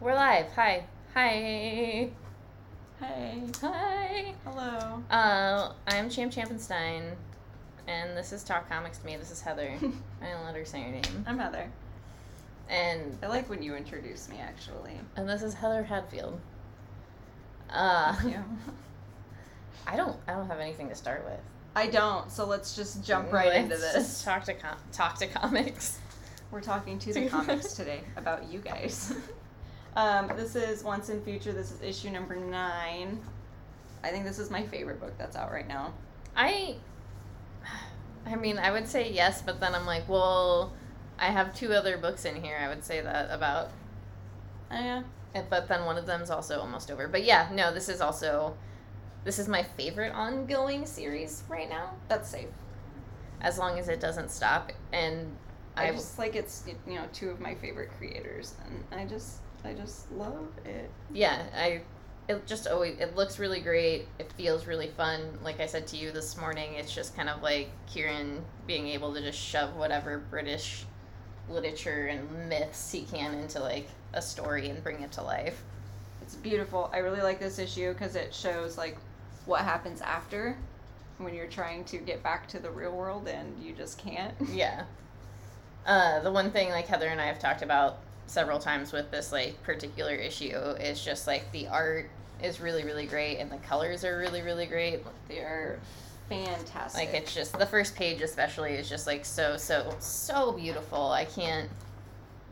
We're live. Hi. Hi. Hey. Hi. Hello. Uh, I'm Champ Champenstein, and this is Talk Comics to Me. This is Heather. I didn't let her say her name. I'm Heather. And I like when you introduce me, actually. and this is Heather Hadfield. Uh, Thank you. I don't I don't have anything to start with. I don't, so let's just jump right into Let's this. talk to com- talk to comics. We're talking to the comics today about you guys. Um, this is Once and Future. This is issue number nine. I think this is my favorite book that's out right now. I I mean, I would say yes, but then I'm like, well, I have two other books in here. I would say that about Oh, yeah. Uh, but then one of them's also almost over. But yeah, no, this is also this is my favorite ongoing series right now, That's safe. as long as it doesn't stop. And I, I, just like it's you know two of my favorite creators, and I just I just love it. yeah, I it just always it looks really great. It feels really fun. Like I said to you this morning, it's just kind of like Kieron being able to just shove whatever British literature and myths he can into like a story and bring it to life. It's beautiful. I really like this issue because it shows like what happens after when you're trying to get back to the real world and you just can't. Yeah. Uh, the one thing like Heather and I have talked about several times with this like particular issue is just like the art is really really great and the colors are really really great. They are fantastic. Like it's just the first page especially is just like so so so beautiful. I can't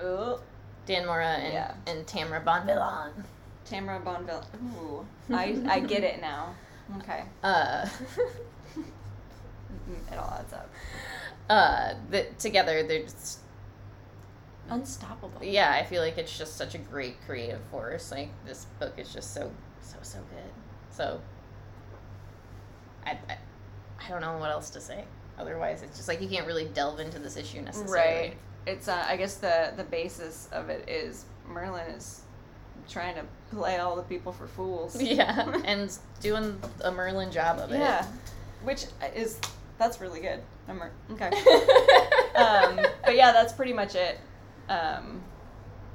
oh, Dan Mora and Yeah. and Tamara Bonvillain. Tamara Bonville. Ooh, I I get it now. Okay, Uh, it all adds up. uh, the, together they're just Unstoppable. yeah. I feel like it's just such a great creative force. Like this book is just so so so good. So I I, I don't know what else to say. Otherwise, it's just like you can't really delve into this issue necessarily. Right. It's uh, I guess the the basis of it is Merlin is trying to play all the people for fools. Yeah, and doing a Merlin job of it. yeah, which is that's really good. Mer- okay. um, but yeah, that's pretty much it. Um,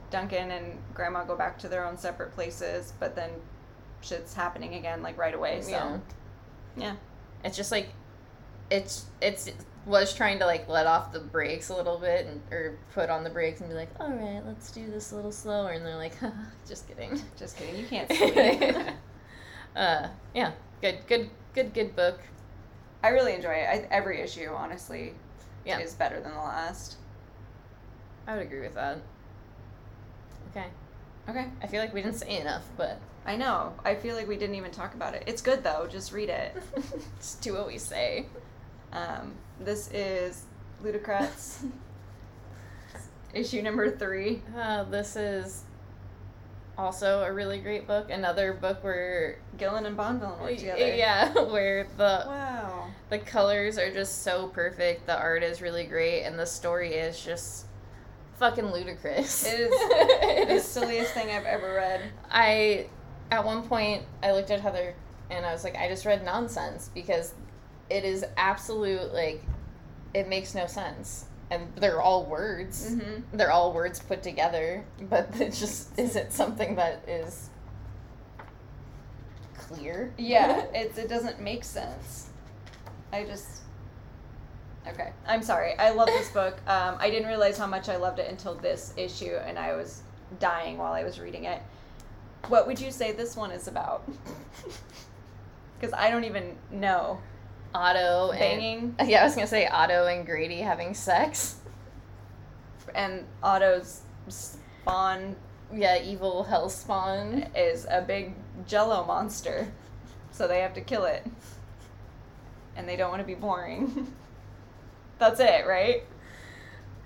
Duncan and Grandma go back to their own separate places, but then shit's happening again like right away. So Yeah. yeah, it's just like it's it's was trying to like let off the brakes a little bit and or put on the brakes and be like, all right, let's do this a little slower, and they're like, just kidding. just kidding. You can't see. uh, yeah, good, good, good, good book. I really enjoy it. I, every issue, honestly, Yeah. is better than the last. I would agree with that. Okay, Okay. I feel like we didn't say enough, but I know. I feel like we didn't even talk about it. It's good though. Just read it. just do what we say. Um, this is Ludocrats, issue number three. Uh, this is also a really great book. Another book where Gillen and Bonvillain work together. yeah, where the Wow. The colors are just so perfect. The art is really great, and the story is just fucking ludicrous. It is It the is- silliest thing I've ever read. I, at one point, I looked at Heather and I was like, I just read nonsense because it is absolute like, it makes no sense, and they're all words. Mm-hmm. They're all words put together, but it just isn't something that is clear. Yeah, it's it doesn't make sense. I just. Okay, I'm sorry. I love this book. Um, I didn't realize how much I loved it until this issue, and I was dying while I was reading it. What would you say this one is about? Because I don't even know. Otto and Banging yeah, I was gonna say Otto and Grady having sex. and Otto's spawn Yeah, evil hell spawn is a big jello monster. So they have to kill it. And they don't want to be boring. That's it, right?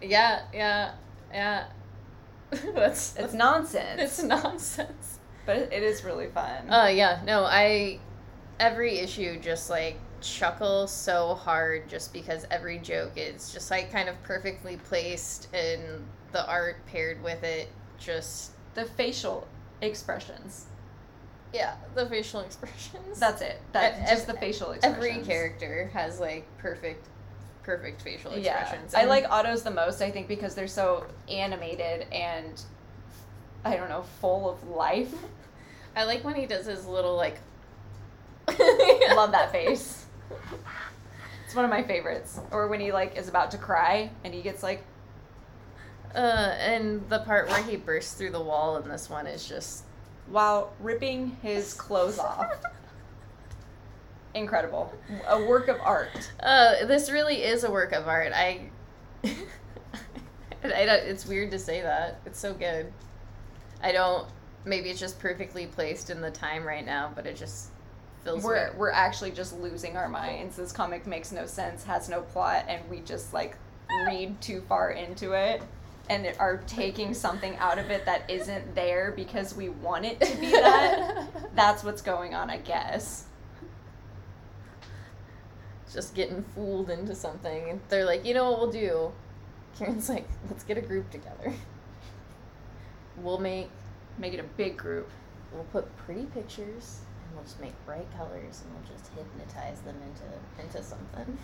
Yeah, yeah, yeah. that's It's nonsense. it's nonsense. but it is really fun. Uh, yeah, no, I every issue just like chuckle so hard just because every joke is just like kind of perfectly placed and the art paired with it just the facial expressions. yeah the facial expressions That's it. That's Ev- just the facial expressions. every character has like perfect perfect facial expressions. Yeah, I like Otto's the most. I think because they're so animated and I don't know, full of life. I like when he does his little like. Love that face. It's one of my favorites. Or when he like is about to cry and he gets like Uh, and the part where he bursts through the wall in this one is just while ripping his clothes off. Incredible. A work of art. Uh, this really is a work of art. I, I don't, it's weird to say that. It's so good. I don't. Maybe it's just perfectly placed in the time right now, but it just feels. We're weird. we're actually just losing our minds. This comic makes no sense, has no plot, and we just like read too far into it and are taking something out of it that isn't there because we want it to be that. That's what's going on, I guess. Just getting fooled into something. And they're like, you know what we'll do? Kieron's like, let's get a group together. We'll make, Make it a big group. we'll put pretty pictures, and we'll just make bright colors, and we'll just hypnotize them into into something.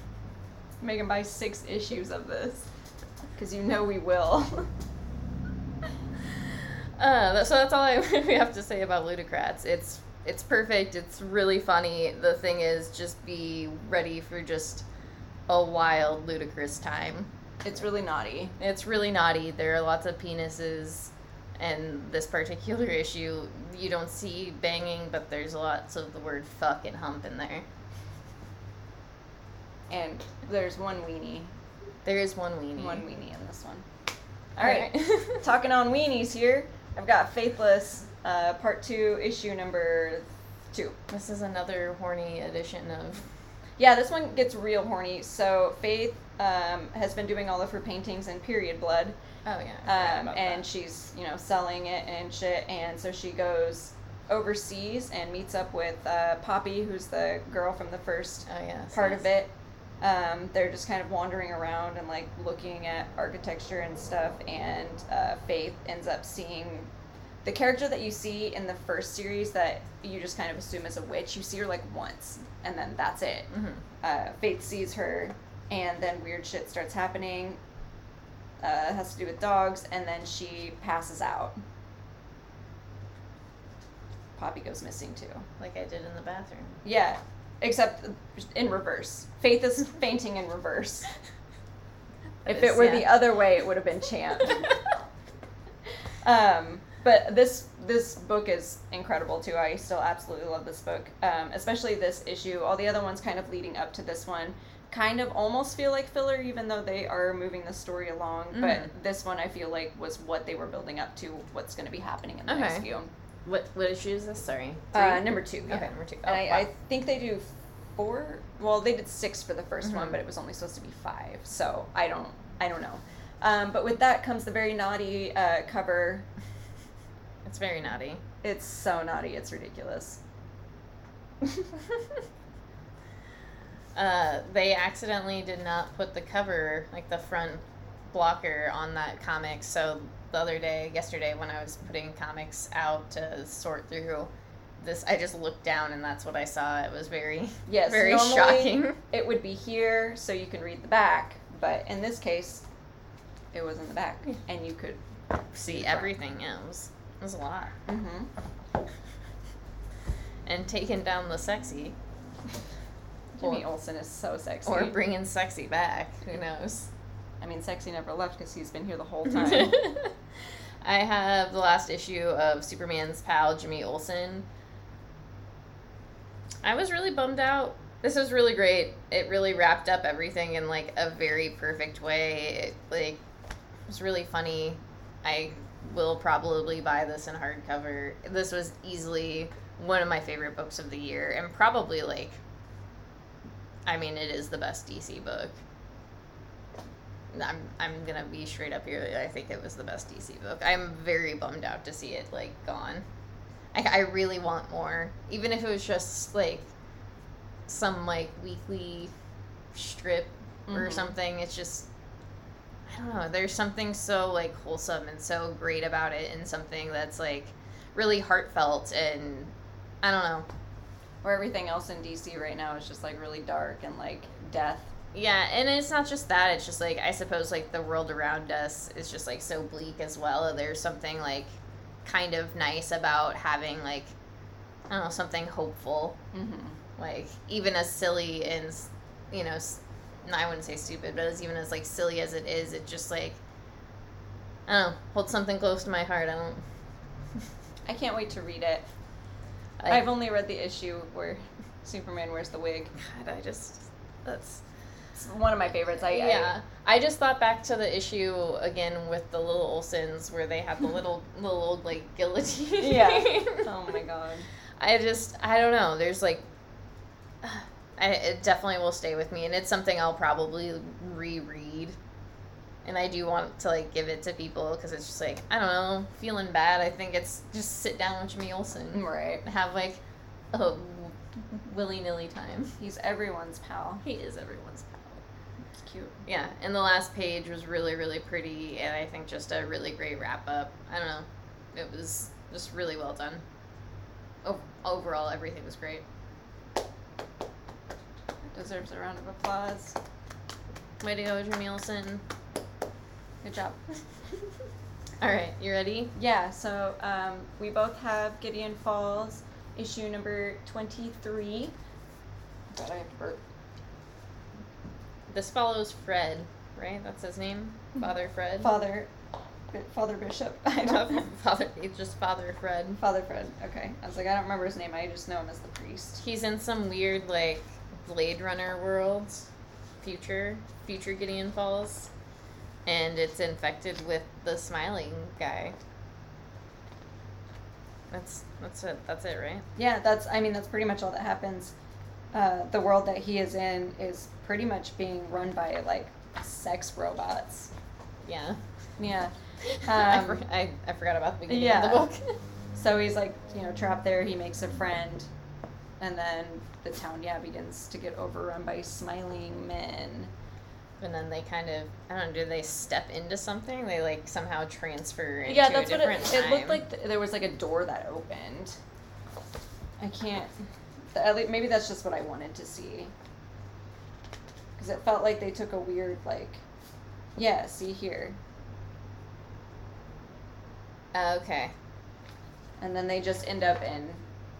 Make them buy six issues of this. Because you know we will. Uh, so that's all I we have to say about Ludocrats. It's it's perfect. It's really funny. The thing is, just be ready for just a wild, ludicrous time. it's really naughty. It's really naughty. There are lots of penises, and this particular issue, you don't see banging, but there's lots of the word fuck and hump in there. And there's one weenie. There is one weenie. One weenie in this one. Alright. Talking on weenies here. I've got Faithless, uh, part two, issue number two. this is another horny edition of. Yeah, this one gets real horny. So Faith um, has been doing all of her paintings in period blood, Oh yeah. Um, and that. she's you know selling it and shit. And so she goes overseas and meets up with uh, Poppy, who's the girl from the first Oh yeah. part of it. Um, they're just kind of wandering around and like looking at architecture and stuff. And uh, Faith ends up seeing the character that you see in the first series that you just kind of assume is a witch. You see her like once, and then that's it. hmm Uh, Faith sees her, and then weird shit starts happening. Uh, it has to do with dogs, and then she passes out. Poppy goes missing too. Like I did in the bathroom. Yeah, except in reverse. Faith is fainting in reverse. If it were yeah. the other way, it would have been Champ. um, but this this book is incredible too. I still absolutely love this book, um, especially this issue. All the other ones kind of leading up to this one kind of almost feel like filler, even though they are moving the story along. Mhm. But this one I feel like was what they were building up to. What's going to be happening in the next Okay. few. what what issue is this? Sorry. Uh, number two. Yeah. Okay, number two. And Oh, I, wow. I think they do four. Well, they did six for the 1st one, Mhm. but it was only supposed to be five. So I don't, I don't know. Um, but with that comes the very naughty uh, cover. It's very naughty. It's so naughty, it's ridiculous. uh, they accidentally did not put the cover, like the front blocker, on that comic. So the other day, yesterday, when I was putting comics out to sort through this, I just looked down and that's what I saw. It was very, Yes, very shocking. It would be here so you can read the back, but in this case, it was in the back, and you could. See everything. It was, a lot. Mm-hmm. And taking down the sexy, Jimmy Olsen is so sexy. or bringing sexy back. Who knows? I mean, sexy never left because he's been here the whole time. I have the last issue of Superman's pal Jimmy Olsen. I was really bummed out. This was really great. It really wrapped up everything in like a very perfect way. It like was really funny. I will probably buy this in hardcover. This was easily one of my favorite books of the year and probably like I mean it is the best DC book. I'm I'm gonna be straight up here. I think it was the best DC book. I'm very bummed out to see it like gone. I, I really want more, even if it was just like some like weekly strip or Mhm. something. It's just I don't know. There's something so like wholesome and so great about it, and something that's like really heartfelt and I don't know. Where everything else in DC right now is just like really dark and like death. Yeah, and it's not just that. It's just like I suppose like the world around us is just like so bleak as well. There's something like kind of nice about having like I don't know something hopeful, Mm-hmm. like even as silly and you know, I wouldn't say stupid, but as even as like silly as it is, it just like I don't know, holds something close to my heart. I don't. I can't wait to read it. I, I've only read the issue where Superman wears the wig. God, I just that's It's one of my favorites. I, yeah. I just thought back to the issue again with the little Olsens where they had the little little old like guillotine. Yeah. Oh my god. I just I don't know. There's like I, it definitely will stay with me and it's something I'll probably reread. And I do want to like give it to people because it's just like I don't know, feeling bad. I think it's just sit down with Jimmy Olsen, Right. have like a willy nilly time. He's everyone's pal. He is everyone's pal. It's cute. Yeah, and the last page was really, really pretty, and I think just a really great wrap up. I don't know, it was just really well done. O- overall, everything was great. Deserves a round of applause. Way to go, Jimmy Olsen. Good job. All right, you ready? Yeah, so um, we both have Gideon Falls, issue number 23. God, I have to burp. This follows Fred, right? That's his name, Father Fred. Father, Father Bishop. I don't know. Father, it's just Father Fred. Father Fred. Okay. I was like, I don't remember his name. I just know him as the priest. He's in some weird like Blade Runner world, future, future Gideon Falls, and it's infected with the smiling guy. That's that's it. That's it, right? Yeah, that's. I mean, that's pretty much all that happens. Uh, the world that he is in is pretty much being run by like sex robots. Yeah. Yeah. I, Um, for, I, I forgot about the beginning yeah. of the book. So he's like, you know, trapped there. He makes a friend, and then the town, yeah, begins to get overrun by smiling men. and then they kind of I don't know. Do they step into something? They like somehow transfer into yeah, that's a what it, different it looked like. Th- there was like a door that opened. I can't. At least, maybe that's just what I wanted to see. Because it felt like they took a weird like, yeah. See here, Uh, okay, and then they just end up in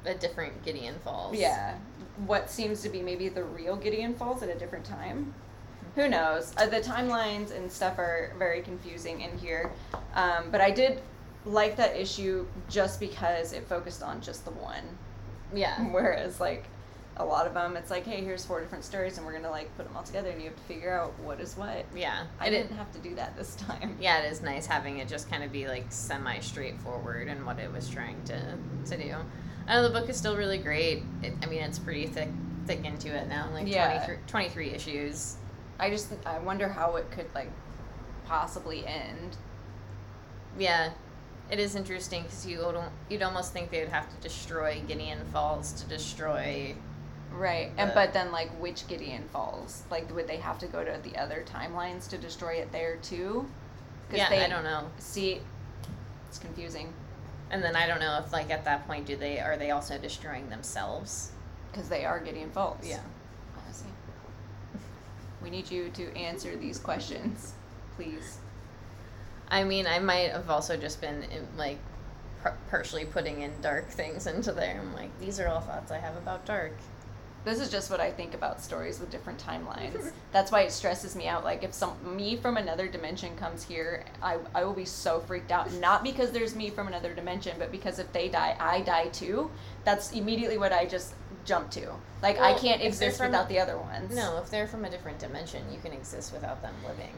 a different Gideon Falls. Yeah, what seems to be maybe the real Gideon Falls at a different time. Who knows? Uh, the timelines and stuff are very confusing in here, um, but I did like that issue just because it focused on just the one. Yeah. Whereas like a lot of them, it's like, hey, here's four different stories, and we're gonna like put them all together, and you have to figure out what is what. Yeah. I didn't have to do that this time. yeah, it is nice having it just kind of be like semi straightforward and what it was trying to to do. I know the book is still really great. It, I mean, it's pretty thick thick into it now, like Yeah. 23, 23 issues. I just I wonder how it could like possibly end. Yeah, it is interesting because you don't you'd almost think they would have to destroy Gideon Falls to destroy. Right. And but then like which Gideon Falls? Like would they have to go to the other timelines to destroy it there too? Yeah, they I don't know. See it's confusing And then I don't know if like at that point do they are they also destroying themselves? because they are Gideon Falls. Yeah. Honestly. We need you to answer these questions, please. I mean, I might have also just been in, like partially putting in dark things into there. I'm like, these are all thoughts I have about dark. This is just what I think about stories with different timelines. That's why it stresses me out. Like if some me from another dimension comes here, I I will be so freaked out. Not because there's me from another dimension, but because if they die, I die too. That's immediately what I just jump to. Like I can't exist from- without the other ones. No, if they're from a different dimension, you can exist without them living.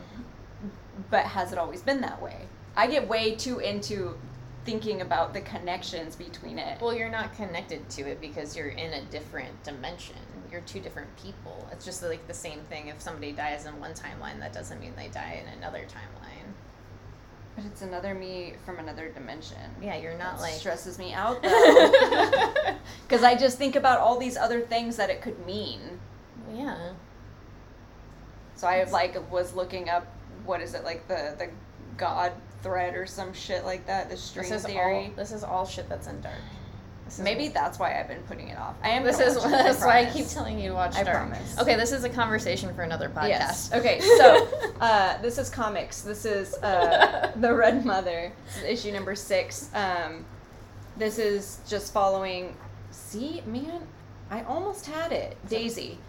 But has it always been that way? I get way too into thinking about the connections between it. Well, you're not connected to it because you're in a different dimension. You're two different people. It's just like the same thing. If somebody dies in one timeline, that doesn't mean they die in another timeline. But it's another me from another dimension. Yeah, you're not That like. stresses me out though. Because I just think about all these other things that it could mean. yeah. So I like was looking up what is it like the the God thread or some shit like that. The string This is theory. all. This is all shit that's in dark. Maybe that's why I've been putting it off. I am. This is that's why I keep telling you to watch I Dark. promise. Okay, this is a conversation for another podcast. Yes. Okay. So uh, this is comics. This is uh, the Red Mother. Is issue number six. Um, this is just following. See, man, I almost had it. Daisy.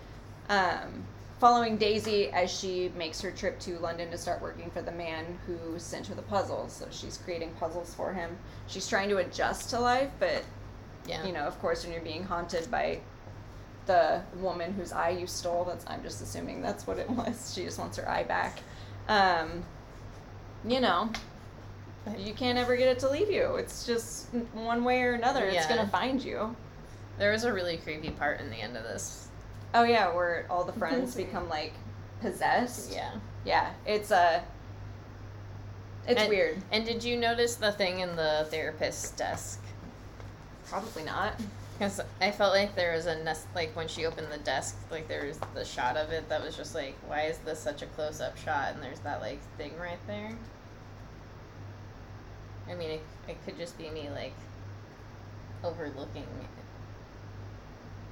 Um, following Daisy as she makes her trip to London to start working for the man who sent her the puzzles. So she's creating puzzles for him. She's trying to adjust to life, but yeah. you know, of course, when you're being haunted by the woman whose eye you stole, that's I'm just assuming that's what it was. She just wants her eye back. Um, you know, you can't ever get it to leave you. It's just one way or another. It's gonna find you. There was a really creepy part in the end of this. Oh yeah, where all the friends become like possessed. Yeah. Yeah, it's Uh, it's And- weird. And did you notice the thing in the therapist's desk? Probably not. Because I felt like there was a nest, like when she opened the desk, like there was the shot of it that was just like, why is this such a close up shot? And there's that like thing right there. I mean, it, it could just be me like overlooking,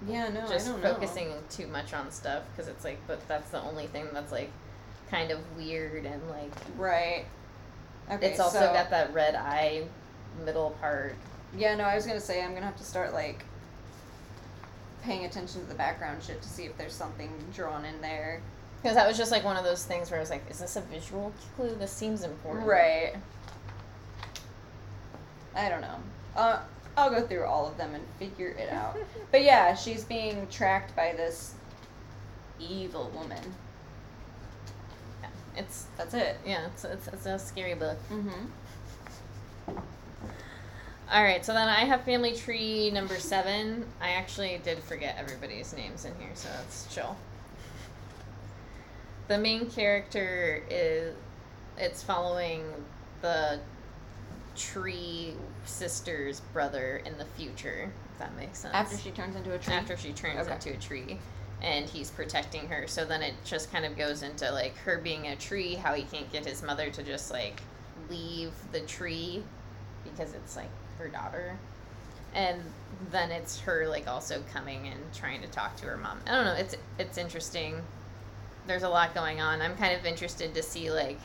Yeah, no, just I don't know. focusing too much on stuff because it's like, but that's the only thing that's like kind of weird and like Right. Okay. it's also so- got that red eye middle part. Yeah, no, I was gonna say I'm gonna have to start like paying attention to the background shit to see if there's something drawn in there. Because that was just like one of those things where I was like, is this a visual clue? This seems important. Right. I don't know. Uh, I'll go through all of them and figure it out. but yeah, she's being tracked by this evil woman. Yeah, it's That's it. yeah, it's, it's it's a scary book. Mm-hmm. All right, so then I have Family Tree number seven. I actually did forget everybody's names in here, so that's chill. The main character is it's following the tree sister's brother in the future. If that makes sense. After she turns into a tree. after she turns Okay. into a tree and he's protecting her so then it just kind of goes into like her being a tree how he can't get his mother to just like leave the tree because it's like her daughter and then it's her like also coming and trying to talk to her mom i don't know it's it's interesting there's a lot going on i'm kind of interested to see like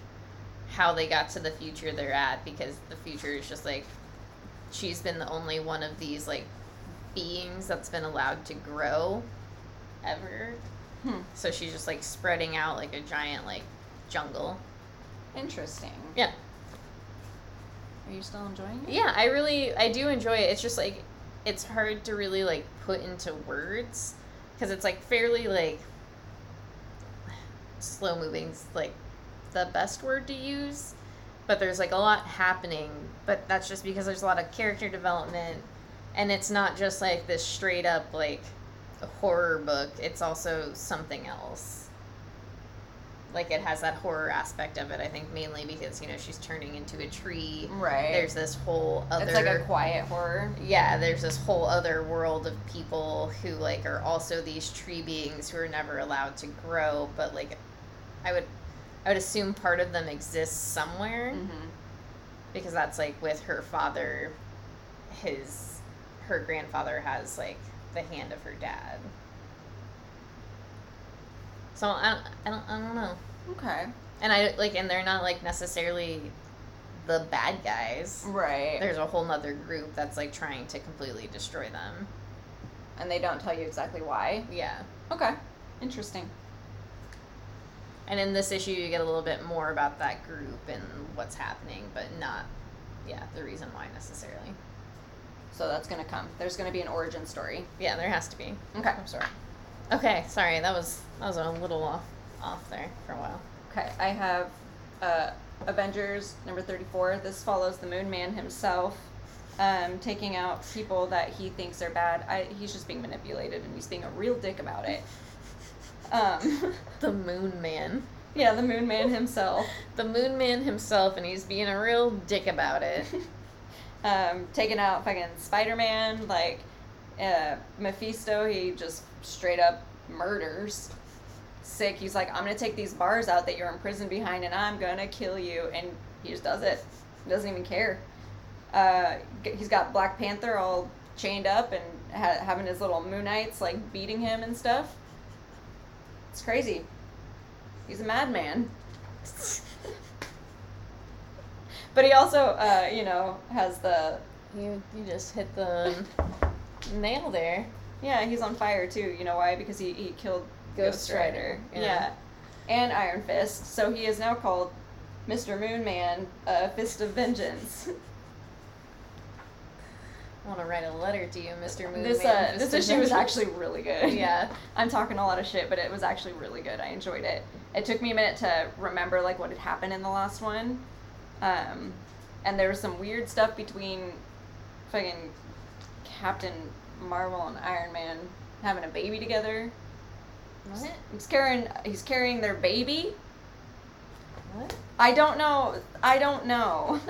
how they got to the future they're at because the future is just like she's been the only one of these like beings that's been allowed to grow ever. Hmm. So she's just like spreading out like a giant like jungle. Interesting. Yeah. Are you still enjoying it? Yeah, I really I do enjoy it. It's just like it's hard to really like put into words because it's like fairly like slow moving's like the best word to use but there's like a lot happening but that's just because there's a lot of character development and it's not just like this straight up like horror book it's also something else like it has that horror aspect of it i think mainly because you know she's turning into a tree Right. there's this whole other It's like a quiet horror. yeah there's this whole other world of people who like are also these tree beings who are never allowed to grow but like i would i would assume part of them exists somewhere Mm-hmm. because that's like with her father his her grandfather has like the hand of her dad so i don't i don't, I don't know Okay. and i like and they're not like necessarily the bad guys Right. there's a whole nother group that's like trying to completely destroy them. and they don't tell you exactly why. Yeah. Okay. Interesting. And in this issue, you get a little bit more about that group and what's happening, but not, yeah, the reason why necessarily. So that's gonna come. There's gonna be an origin story. Yeah, there has to be. Okay. I'm sorry. Okay, sorry, that was that was a little off off there for a while. Okay. I have uh, Avengers number thirty-four. This follows the Moon Man himself, um, taking out people that he thinks are bad. I, he's just being manipulated, and he's being a real dick about it. Um, The Moon Man. yeah, the Moon Man himself. The Moon Man himself, and he's being a real dick about it. um, taking out fucking Spider Man, like uh, Mephisto, he just straight up murders. Sick. He's like, I'm gonna take these bars out that you're imprisoned behind, and I'm gonna kill you, and he just does it. He doesn't even care. Uh, he's got Black Panther all chained up and ha- having his little Moon Knights like beating him and stuff. It's crazy. He's a madman. but he also, uh, you know, has the You you just hit the nail there. yeah. He's on fire too. You know why? Because he he killed Ghost, Ghost Rider. Rider, Yeah. yeah. and Iron Fist. So he is now called Mr. Moon Man, uh, Fist of Vengeance. I want to write a letter to you, Mr. Moon. this uh, this issue was actually really good. Yeah. I'm talking a lot of shit, but it was actually really good. I enjoyed it. It took me a minute to remember like what had happened in the last one, um, and there was some weird stuff between fucking Captain Marvel and Iron Man having a baby together. What? He's carrying he's carrying their baby. What? I don't know. I don't know.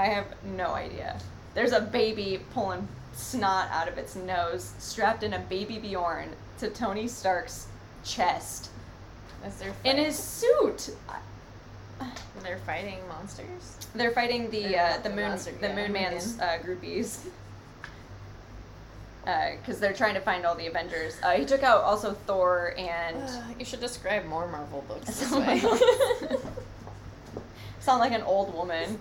I have no idea. There's a baby pulling snot out of its nose, strapped in a baby Bjorn to Tony Stark's chest. In his suit. they're fighting monsters. They're fighting the uh, the the moon monster, the yeah, Moon Man's uh, groupies. Because they're trying to find all the Avengers. Uh, he took out also Thor and. you should describe more Marvel books this way. Sound like an old woman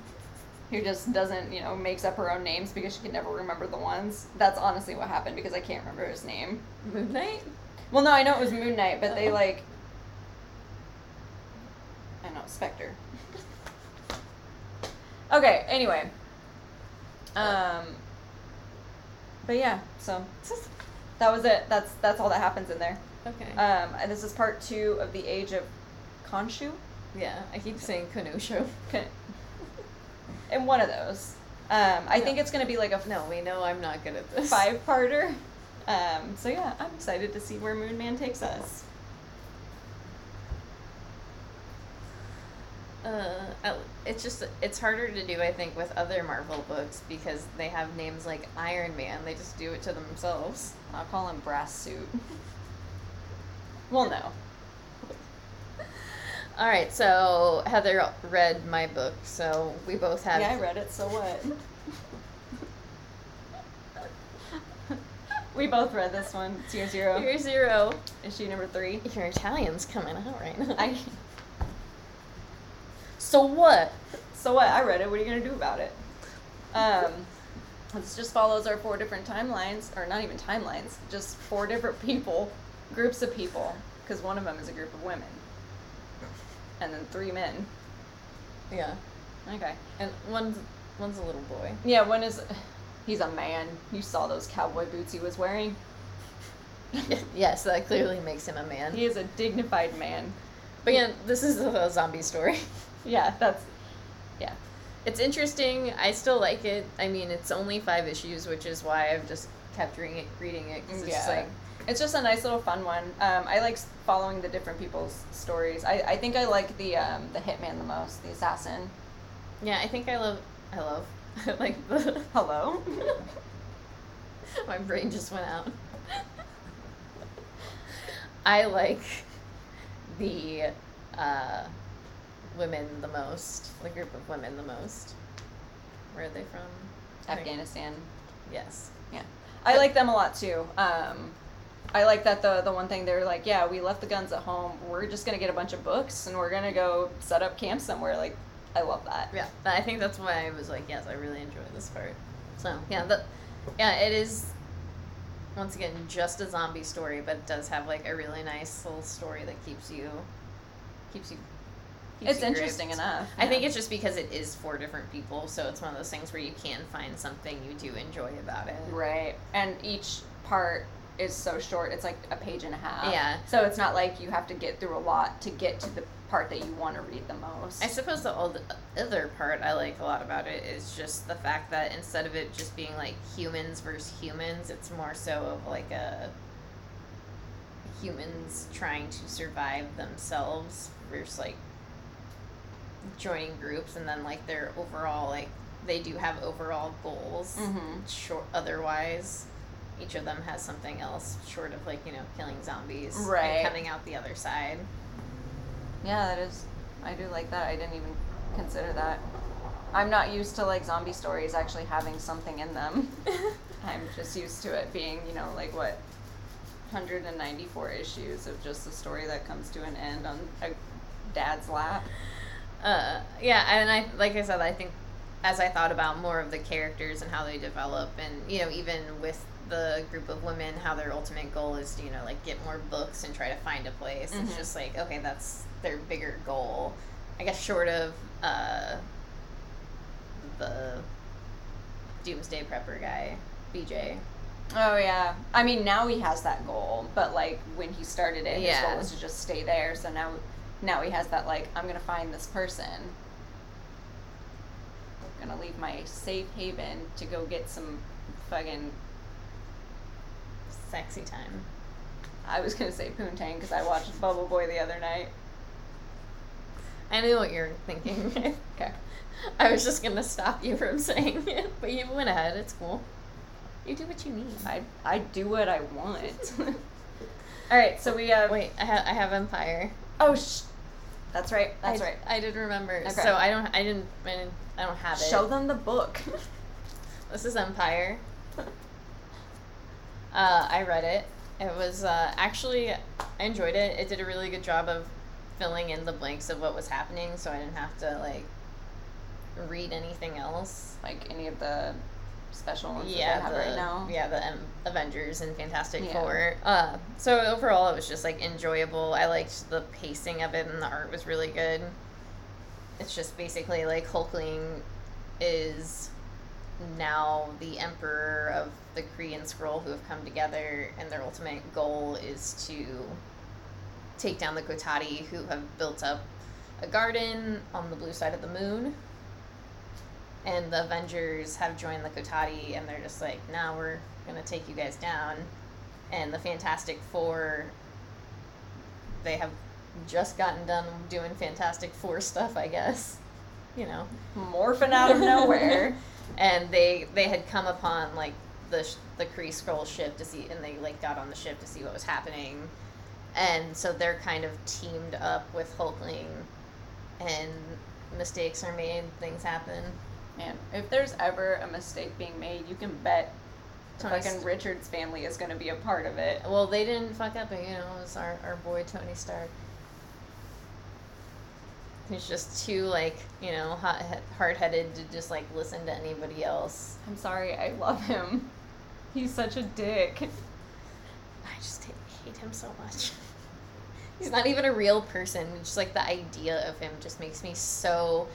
who just doesn't, you know, makes up her own names because she can never remember the ones. That's honestly what happened because I can't remember his name. Moon Knight. Well, no, I know it was Moon Knight, but they Oh. like. I know, Spectre. okay, anyway. Um. But yeah, so that was it. That's that's all that happens in there. Okay. Um, and this is part two of the Age of Khonshu. yeah, I keep saying Kenosha. In one of those. Um, I think it's gonna be like a No, we know I'm not good at this. five parter. Um, so yeah, I'm excited to see where Moon Man takes us. Uh, it's just it's harder to do, I think, with other Marvel books because they have names like Iron Man. They just do it to themselves. I'll call him Brass Suit. well, no. All right, so Heather read my book, so we both have. Yeah, I read it. So what? we both read this one. It's year zero. Year zero. Issue number three. Your Italian's coming out right now. I. So what? So what? I read it. What are you gonna do about it? Um, this just follows our four different timelines, or not even timelines, just four different people, groups of people, because one of them is a group of women, and then three men. Yeah, Okay. and one's one's a little boy. Yeah, one is. He's a man. You saw those cowboy boots he was wearing. yes, that clearly makes him a man. He is a dignified man. But yeah, this is a zombie story. Yeah, that's. Yeah. It's interesting. I still like it. I mean, it's only five issues, which is why I've just kept reading it. Reading it 'cause it's just like It's just a nice little fun one. Um, I like following the different people's stories. I, I think I like the um, the hitman the most, the assassin. yeah. I think I love. I love. Like the. Hello. My brain just went out. I like the uh, women the most. The group of women the most. Where are they from? Afghanistan. Yes. Yeah, I like them a lot too. Um, I like that the the one thing they're like, yeah, we left the guns at home. We're just gonna get a bunch of books and we're gonna go set up camp somewhere. Like, I love that. Yeah, I think that's why I was like, yes, I really enjoy this part. So yeah, the yeah, it is once again just a zombie story, but it does have like a really nice little story that keeps you keeps you. keeps It's you interesting gripped. enough. I think it's just because it is four different people, so it's one of those things where you can find something you do enjoy about it. right, and each part is so short. It's like a page and a half. Yeah. So it's not like you have to get through a lot to get to the part that you want to read the most. I suppose the other part I like a lot about it is just the fact that instead of it just being like humans versus humans, it's more so of like a humans trying to survive themselves versus like joining groups and then like their overall like they do have overall goals. Mhm. Short otherwise. Each of them has something else short of like, you know, killing zombies Right. and coming out the other side. Yeah, that is. I do like that. I didn't even consider that. I'm not used to like zombie stories actually having something in them. I'm just used to it being, you know, like what 194 issues of just a story that comes to an end on a dad's lap. Uh, yeah, and I like I said, I think as I thought about more of the characters and how they develop, and you know, even with the group of women, how their ultimate goal is to you know like get more books and try to find a place. Mhm. It's just like okay, that's their bigger goal. I guess short of uh, the Doomsday Prepper guy, BJ. Oh yeah. I mean, now he has that goal, but like when he started it, his goal was to just stay there. So now, now he has that like I'm gonna find this person. I'm gonna leave my safe haven to go get some fucking. Sexy time. I was gonna say poontang because I watched Bubble Boy the other night. I knew what you were thinking. Okay. I was just gonna stop you from saying it, but you went ahead. It's cool. You do what you need. I I do what I want. All right, so we have. Wait, I have I have Empire. Oh, sh- that's right. That's I, right. I did remember. Okay. So I don't. I didn't. I, didn't, I don't have it. Show them the book. This is Empire. Uh, I read it. It was uh, actually I enjoyed it. It did a really good job of filling in the blanks of what was happening, so I didn't have to like read anything else. like any of the special ones yeah, that the, right now. yeah, the um, Avengers and Fantastic Yeah. Four. Uh, so overall, it was just like enjoyable. I liked the pacing of it, and the art was really good. It's just basically like Hulkling is now the emperor of the Kree and Skrull who have come together, and their ultimate goal is to take down the Kotati, who have built up a garden on the blue side of the moon. And the Avengers have joined the Kotati, and they're just like, "Now we're gonna take you guys down." And the Fantastic Four, they have just gotten done doing Fantastic Four stuff, I guess. You know, Morphing out of nowhere. And they they had come upon like the sh- the Kree Skrull ship to see, and they like got on the ship to see what was happening, and so they're kind of teamed up with Hulkling, and mistakes are made, things happen. Man, if there's ever a mistake being made, you can bet Tony fucking St- Richards family is going to be a part of it. Well, they didn't fuck up, you know, it was our, our boy Tony Stark. He's just too like you know hard headed to just like listen to anybody else. I'm sorry, I love him. He's such a dick. I just hate, hate him so much. He's not even a real person. Just like the idea of him just makes me so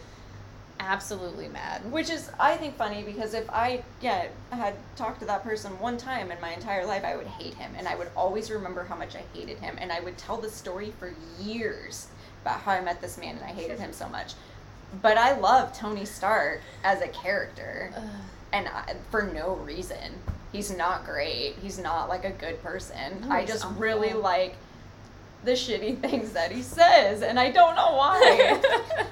absolutely mad. Which is, I think, funny because if I yeah had talked to that person one time in my entire life, I would hate him, and I would always remember how much I hated him, and I would tell the story for years about how I met this man and I hated him so much. But I love Tony Stark as a character, Ugh. and I, for no reason. He's not great. He's not like a good person. No, I just awful. really like the shitty things that he says, and I don't know why.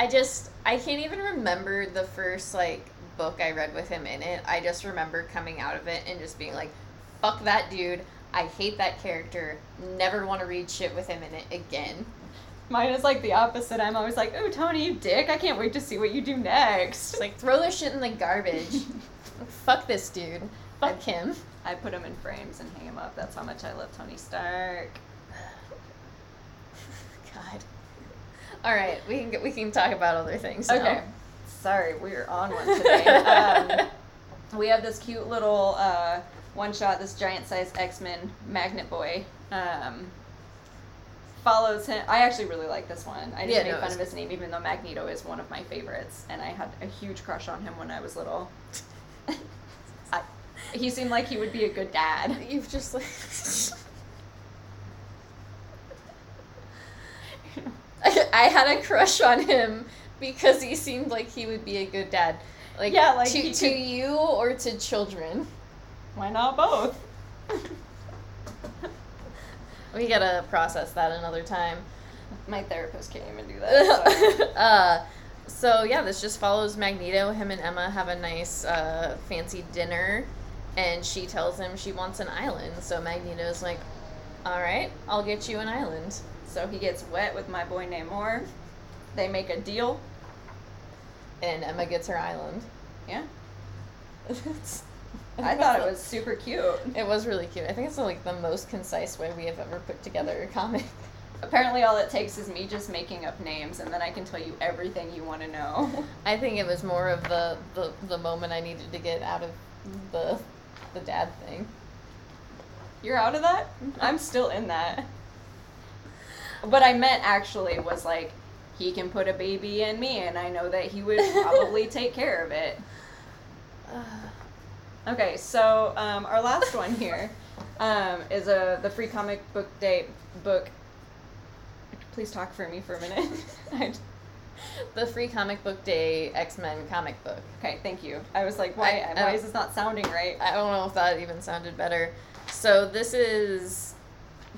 I just I can't even remember the first like book I read with him in it. I just remember coming out of it and just being like, "Fuck that dude! I hate that character. Never want to read shit with him in it again." Mine is like the opposite. I'm always like, "Oh, Tony, you dick! I can't wait to see what you do next." It's like throw their shit in the garbage. Fuck this dude. Fuck him. I put him in frames and hang him up. That's how much I love Tony Stark. God. All right, we can get, we can talk about other things. now. Okay, sorry, we're on one today. um, we have this cute little uh, one shot. This giant sized X Men Magnet Boy. Um, follows him. I actually really like this one. I just Yeah, made no, fun of his name, even though Magneto is one of my favorites, and I had a huge crush on him when I was little. I, he seemed like he would be a good dad. You've just like. I, I had a crush on him because he seemed like he would be a good dad. Like, Yeah, like to, to could- you or to children. Why not both? We gotta process that another time. My therapist can't even do that. So. uh, so yeah, this just follows Magneto. Him and Emma have a nice uh, fancy dinner, and she tells him she wants an island. So Magneto's like, "All right, I'll get you an island." So he gets wet with my boy Namor. They make a deal. and Emma gets her island. Yeah. I thought it was super cute. It was really cute. I think it's like the most concise way we have ever put together a comic. Apparently, all it takes is me just making up names, and then I can tell you everything you want to know. I think it was more of the, the, the moment I needed to get out of the the dad thing. You're out of that? Mm-hmm. I'm still in that. What I meant actually was like, he can put a baby in me, and I know that he would probably take care of it. Uh, Okay, so um, our last one here um, is a the free comic book day book. Please talk for me for a minute. The free comic book day X Men comic book. okay, thank you. I was like, why? I- I why don't- is this not sounding right? I don't know if that even sounded better. So this is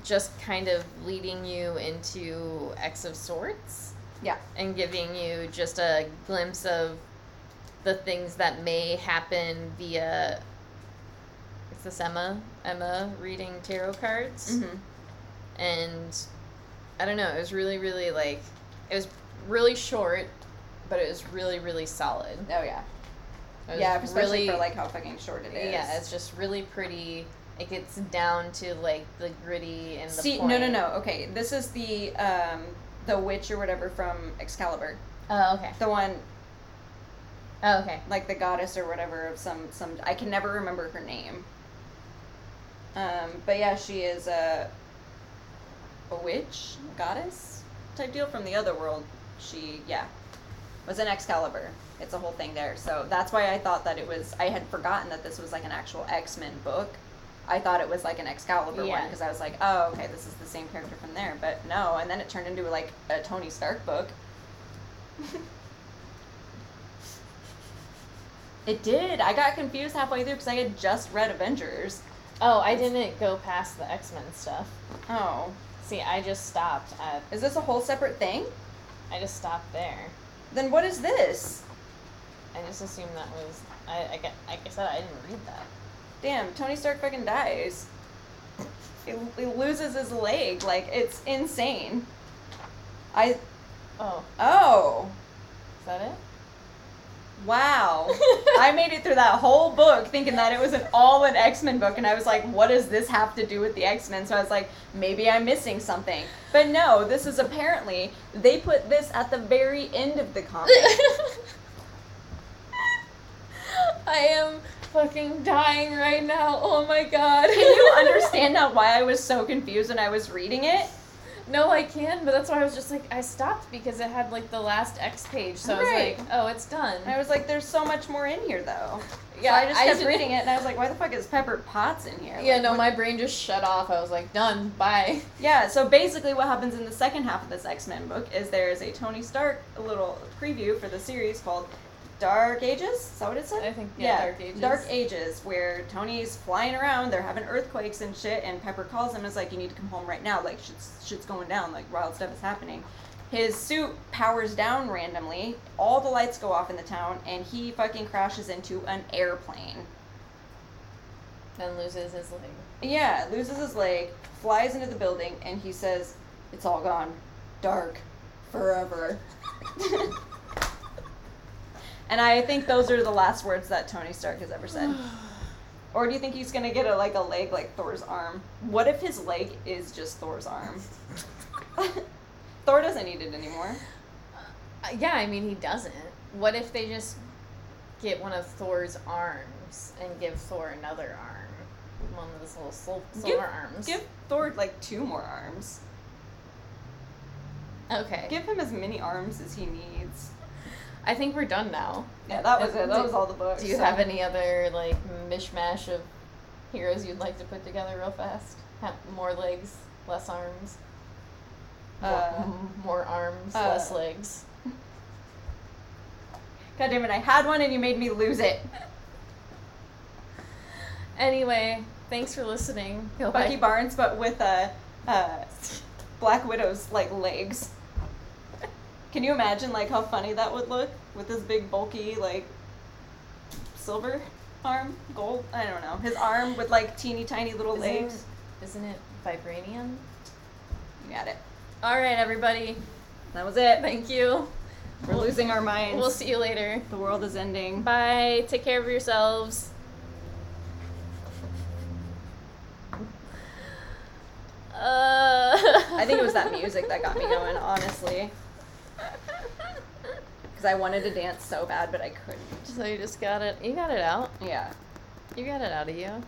just kind of leading you into X of Swords Yeah. and giving you just a glimpse of the things that may happen via. It's this Emma Emma reading tarot cards. Mm-hmm. and I don't know, it was really, really like it was really short, but it was really, really solid. Oh yeah. It was Yeah, especially really, for like how fucking short it is. yeah, it's just really pretty. It gets down to like the gritty and the See, point. no, no, no. Okay, this is the um, the witch or whatever from Excalibur. Oh, okay. The one Oh, okay. like the goddess or whatever of some some. I can never remember her name. Um, but yeah, she is a a witch, goddess type deal from the other world. She yeah was an Excalibur. It's a whole thing there. So that's why I thought that it was. I had forgotten that this was like an actual X Men book. I thought it was like an Excalibur one because I was like, oh, okay, this is the same character from there. But no, and then it turned into like a Tony Stark book. it did. I got confused halfway through because I had just read Avengers. Oh, I didn't go past the X Men stuff. Oh, See, I just stopped at. is this a whole separate thing? I just stopped there. Then what is this? I just assumed that was. I, I. Like I said, I didn't read that. Damn, Tony Stark fucking dies. He, he loses his leg. Like, it's insane. I. Oh, Oh. is that it? Wow. I made it through that whole book thinking that it was an all an X Men book, and I was like, what does this have to do with the X Men? So I was like, maybe I'm missing something. But no, this is apparently, they put this at the very end of the comic. I am fucking dying right now. Oh my god. Can you understand now why I was so confused when I was reading it? No, I can, but that's why I was just like I stopped because it had like the last X page, so Right. I was like, oh, it's done. And I was like, there's so much more in here, though. Yeah, Yeah, I just I kept reading it, and I was like, why the fuck is Pepper Potts in here? yeah, Like, no, what- my brain just shut off. I was like, done. Bye. Yeah, so basically, what happens in the second half of this X Men book is there is a Tony Stark little preview for the series called Dark Ages. Is that what it said? I think yeah, Dark Ages. Dark Ages, where Tony's flying around, they're having earthquakes and shit, and Pepper calls him and is like, "You need to come home right now. Like shit's shit's going down. Like wild stuff is happening." His suit powers down randomly. All the lights go off in the town, and he fucking crashes into an airplane. Then loses his leg. Yeah, loses his leg, flies into the building, and he says, It's all gone. Dark. Forever. and I think those are the last words that Tony Stark has ever said. Or do you think he's gonna get a like a leg like Thor's arm? What if his leg is just Thor's arm? Thor doesn't need it anymore. Uh, yeah, I mean he doesn't. What if they just get one of Thor's arms and give Thor another arm, one of his little sil- silver Give- arms? Give Thor like two more arms. okay. Give him as many arms as he needs. I think we're done now. Yeah, that was it. That was all the books. Do you so- have any other like mishmash of heroes you'd like to put together real fast? Have more legs, less arms. More, Uh, more arms, uh, less legs. God damn it! I had one and you made me lose it. Anyway, thanks for listening. Bucky. Barnes, but with a uh, uh, Black Widow's like legs. Can you imagine like how funny that would look with his big bulky like silver arm, gold? I don't know. His arm with like teeny tiny little Isn't, legs. isn't it vibranium? You got it. All right, everybody. That was it. Thank you. We're We'll- losing our minds. We'll see you later. The world is ending. Bye. Take care of yourselves. Uh, I think it was that music that got me going, honestly. Because I wanted to dance so bad, but I couldn't. So you just got it. You got it out. Yeah. You got it out of you.